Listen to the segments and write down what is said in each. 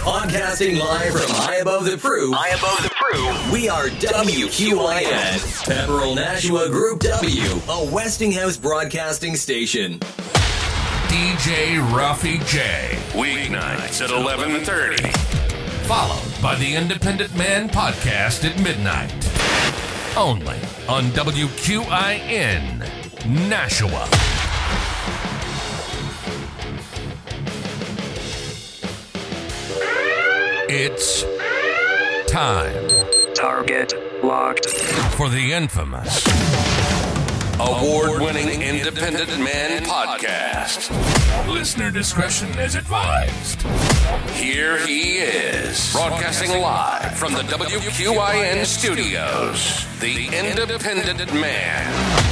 Podcasting live from high above the Pru. High above the Pru. We are WQIN. Pepperell Nashua Group W, a Westinghouse broadcasting station. DJ Ruffy J. Weeknights at 11:30. Followed by the Independent Man podcast at midnight. Only on WQIN Nashua. It's time Target locked. for the infamous award winning Independent Man podcast. Listener discretion is advised. Here he is, broadcasting live from the WQIN studios, the Independent Man.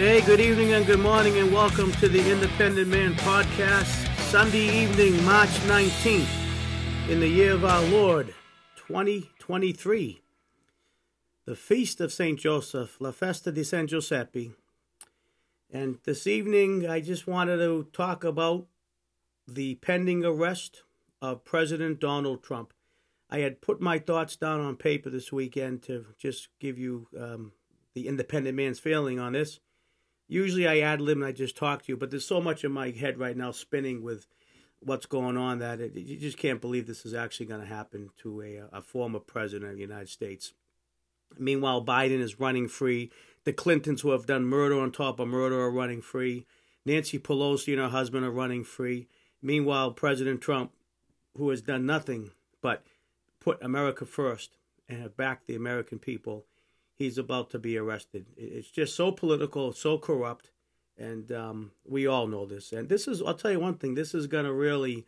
Hey, good evening and good morning, and welcome to the Independent Man Podcast, Sunday evening, March 19th, in the year of our Lord, 2023. The Feast of St. Joseph, La Festa di San Giuseppe. And this evening, I just wanted to talk about the pending arrest of President Donald Trump. I had put my thoughts down on paper this weekend to just give you um, the independent man's feeling on this. Usually I ad lib and I just talk to you, but there's so much in my head right now spinning with what's going on that it, you just can't believe this is actually going to happen to a, a former president of the United States. Meanwhile, Biden is running free. The Clintons, who have done murder on top of murder, are running free. Nancy Pelosi and her husband are running free. Meanwhile, President Trump, who has done nothing but put America first and have backed the American people, he's about to be arrested. It's just so political, so corrupt, and um, we all know this. And this is, I'll tell you one thing, this is going to really,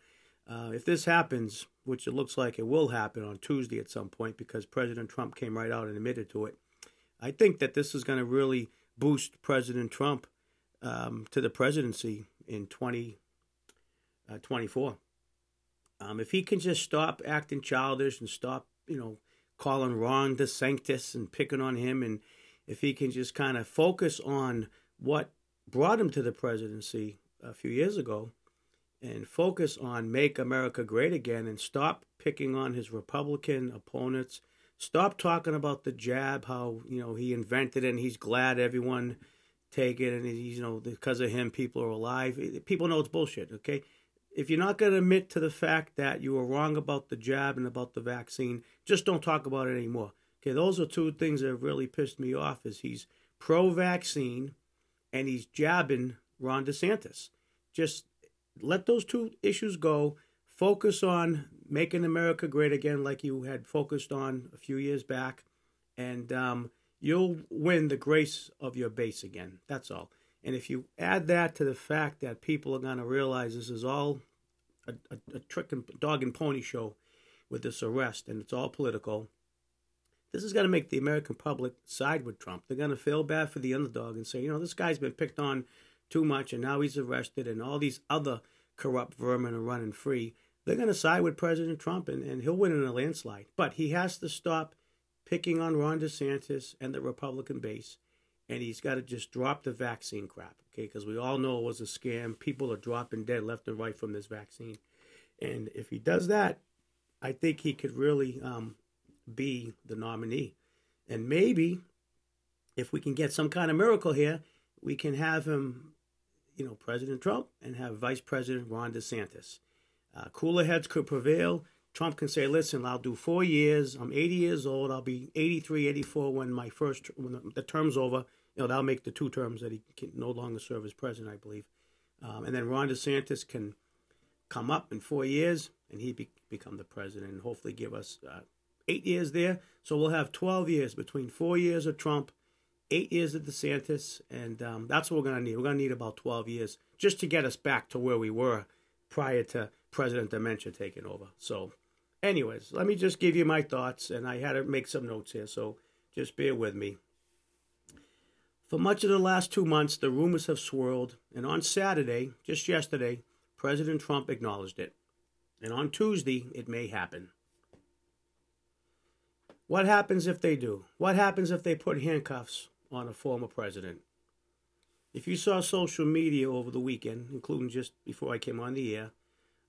uh, if this happens, which it looks like it will happen on Tuesday at some point because President Trump came right out and admitted to it, I think that this is going to really boost President Trump um, to the presidency in 2024. um, if he can just stop acting childish and stop, you know, calling Ron DeSantis and picking on him, and if he can just kind of focus on what brought him to the presidency a few years ago, and focus on make America great again, and stop picking on his Republican opponents, stop talking about the jab, how you know he invented it, and he's glad everyone take it, and he's you know because of him people are alive. People know it's bullshit. Okay, if you're not going to admit to the fact that you were wrong about the jab and about the vaccine, just don't talk about it anymore. Okay, those are two things that have really pissed me off. Is he's pro-vaccine and he's jabbing Ron DeSantis. Just let those two issues go. Focus on making America great again, like you had focused on a few years back, and um, you'll win the grace of your base again. That's all. And if you add that to the fact that people are going to realize this is all a, a, a trick and dog and pony show with this arrest, and it's all political, this is going to make the American public side with Trump. They're going to feel bad for the underdog and say, you know, this guy's been picked on too much, and now he's arrested, and all these other corrupt vermin are running free. They're going to side with President Trump, and, and he'll win in a landslide. But he has to stop picking on Ron DeSantis and the Republican base and he's got to just drop the vaccine crap, okay? Because we all know it was a scam. People are dropping dead left and right from this vaccine, and if he does that, I think he could really um, be the nominee, and maybe if we can get some kind of miracle here, we can have him, you know, President Trump and have Vice President Ron DeSantis. Uh, cooler heads could prevail. Trump can say, listen, I'll do four years. I'm 80 years old. I'll be 83, 84 when my first, when the, the term's over. You know, that'll make the two terms that he can no longer serve as president, I believe. Um, and then Ron DeSantis can come up in four years and he be, become the president and hopefully give us uh, eight years there. So we'll have 12 years between four years of Trump, eight years of DeSantis. And um, that's what we're going to need. We're going to need about 12 years just to get us back to where we were prior to President Dementia taking over. So anyways, let me just give you my thoughts, and I had to make some notes here, so just bear with me. For much of the last two months, the rumors have swirled, and on Saturday, just yesterday, President Trump acknowledged it. And on Tuesday, it may happen. What happens if they do? What happens if they put handcuffs on a former president? If you saw social media over the weekend, including just before I came on the air,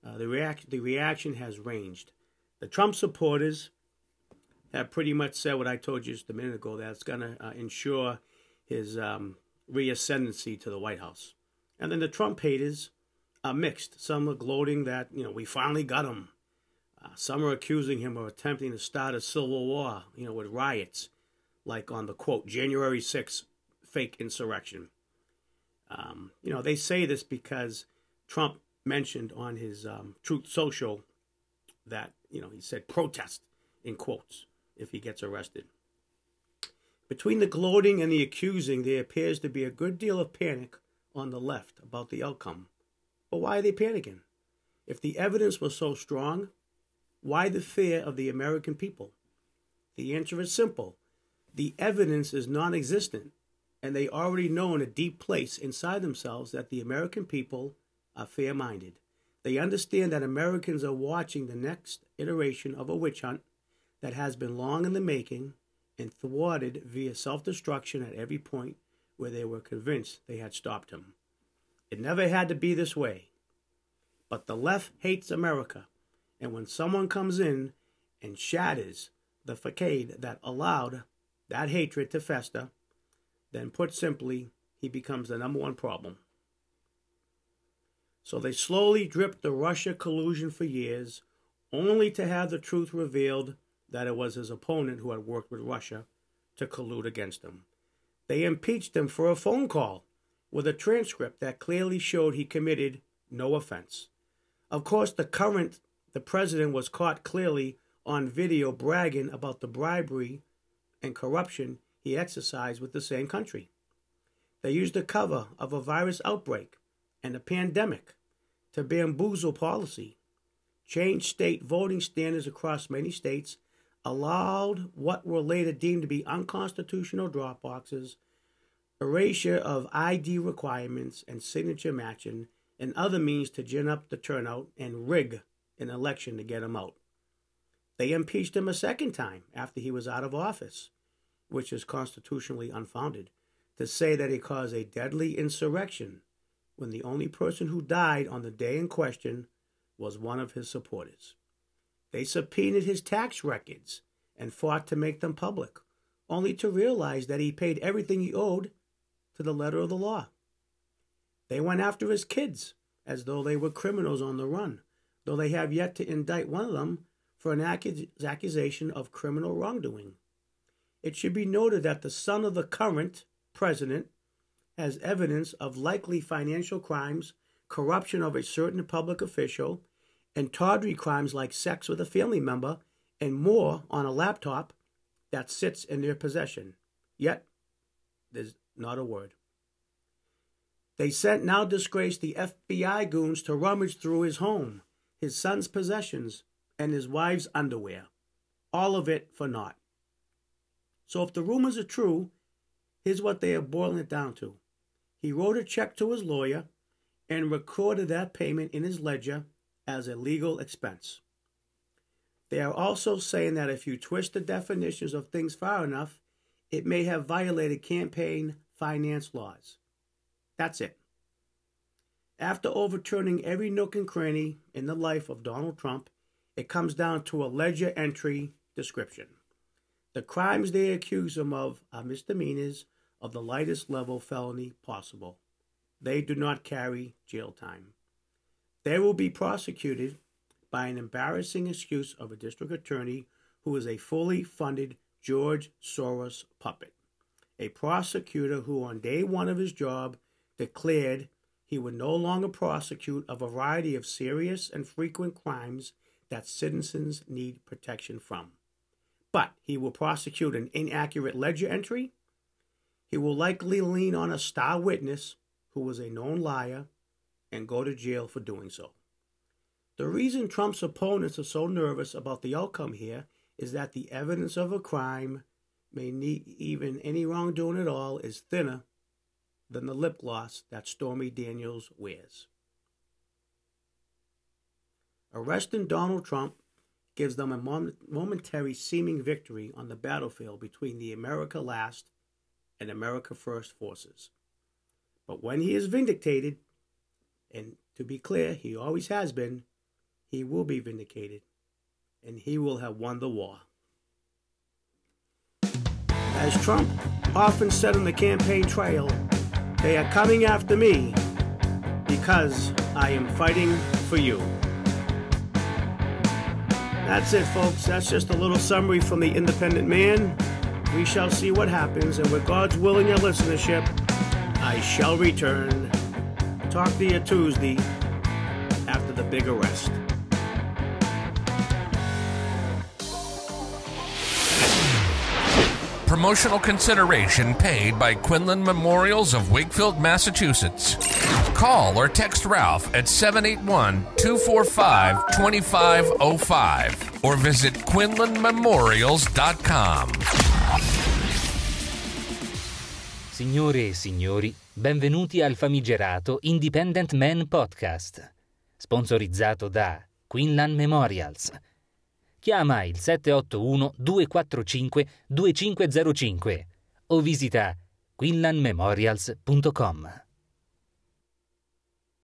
uh, the, the reaction has ranged. The Trump supporters have pretty much said what I told you just a minute ago that it's going to uh, ensure his um, reascendancy to the White House. And then the Trump haters are mixed. Some are gloating that, you know, we finally got him. Uh, some are accusing him of attempting to start a civil war, you know, with riots, like on the quote, January 6th fake insurrection. Um, you know, they say this because Trump mentioned on his um, Truth Social that, you know, he said protest in quotes if he gets arrested. Between the gloating and the accusing, there appears to be a good deal of panic on the left about the outcome. But why are they panicking? If the evidence was so strong, why the fear of the American people? The answer is simple the evidence is non existent, and they already know in a deep place inside themselves that the American people are fair minded. They understand that Americans are watching the next iteration of a witch hunt that has been long in the making and thwarted via self destruction at every point where they were convinced they had stopped him. It never had to be this way. But the left hates America, and when someone comes in and shatters the facade that allowed that hatred to fester, then put simply, he becomes the number one problem. So they slowly dripped the Russia collusion for years, only to have the truth revealed that it was his opponent who had worked with Russia to collude against him. They impeached him for a phone call with a transcript that clearly showed he committed no offense. Of course, the current the president was caught clearly on video bragging about the bribery and corruption he exercised with the same country. They used the cover of a virus outbreak and a pandemic to bamboozle policy, change state voting standards across many states, allowed what were later deemed to be unconstitutional drop boxes, erasure of ID requirements and signature matching, and other means to gin up the turnout and rig an election to get him out. They impeached him a second time after he was out of office, which is constitutionally unfounded, to say that he caused a deadly insurrection when the only person who died on the day in question was one of his supporters. They subpoenaed his tax records and fought to make them public, only to realize that he paid everything he owed to the letter of the law. They went after his kids as though they were criminals on the run, though they have yet to indict one of them for an accusation of criminal wrongdoing. It should be noted that the son of the current president has evidence of likely financial crimes, corruption of a certain public official, and tawdry crimes like sex with a family member, and more on a laptop that sits in their possession. Yet, there's not a word. They sent now disgraced the FBI goons to rummage through his home, his son's possessions, and his wife's underwear. All of it for naught. So if the rumors are true, here's what they are boiling it down to. He wrote a check to his lawyer and recorded that payment in his ledger as a legal expense. They are also saying that if you twist the definitions of things far enough, it may have violated campaign finance laws. That's it. After overturning every nook and cranny in the life of Donald Trump, it comes down to a ledger entry description. The crimes they accuse him of are misdemeanors of the lightest level felony possible. They do not carry jail time. They will be prosecuted by an embarrassing excuse of a district attorney who is a fully funded George Soros puppet. A prosecutor who, on day one of his job, declared he would no longer prosecute a variety of serious and frequent crimes that citizens need protection from. But he will prosecute an inaccurate ledger entry. He will likely lean on a star witness who was a known liar and go to jail for doing so. The reason Trump's opponents are so nervous about the outcome here is that the evidence of a crime, may need even any wrongdoing at all, is thinner than the lip gloss that Stormy Daniels wears. Arresting Donald Trump gives them a momentary seeming victory on the battlefield between the America Last and America First forces. But when he is vindicated, and to be clear, he always has been, he will be vindicated, and he will have won the war. As Trump often said on the campaign trail, they are coming after me because I am fighting for you. That's it, folks. That's just a little summary from the independent man. We shall see what happens, and with God's willing and listenership, I shall return. Talk to you Tuesday after the big arrest. Promotional consideration paid by Quinlan Memorials of Wakefield, Massachusetts. Call or text Ralph at 781 245 2505 or visit QuinlanMemorials.com. Signore e signori, benvenuti al famigerato Independent Man Podcast, sponsorizzato da Quinlan Memorials. Chiama il 781 245 2505 o visita quinlanmemorials.com.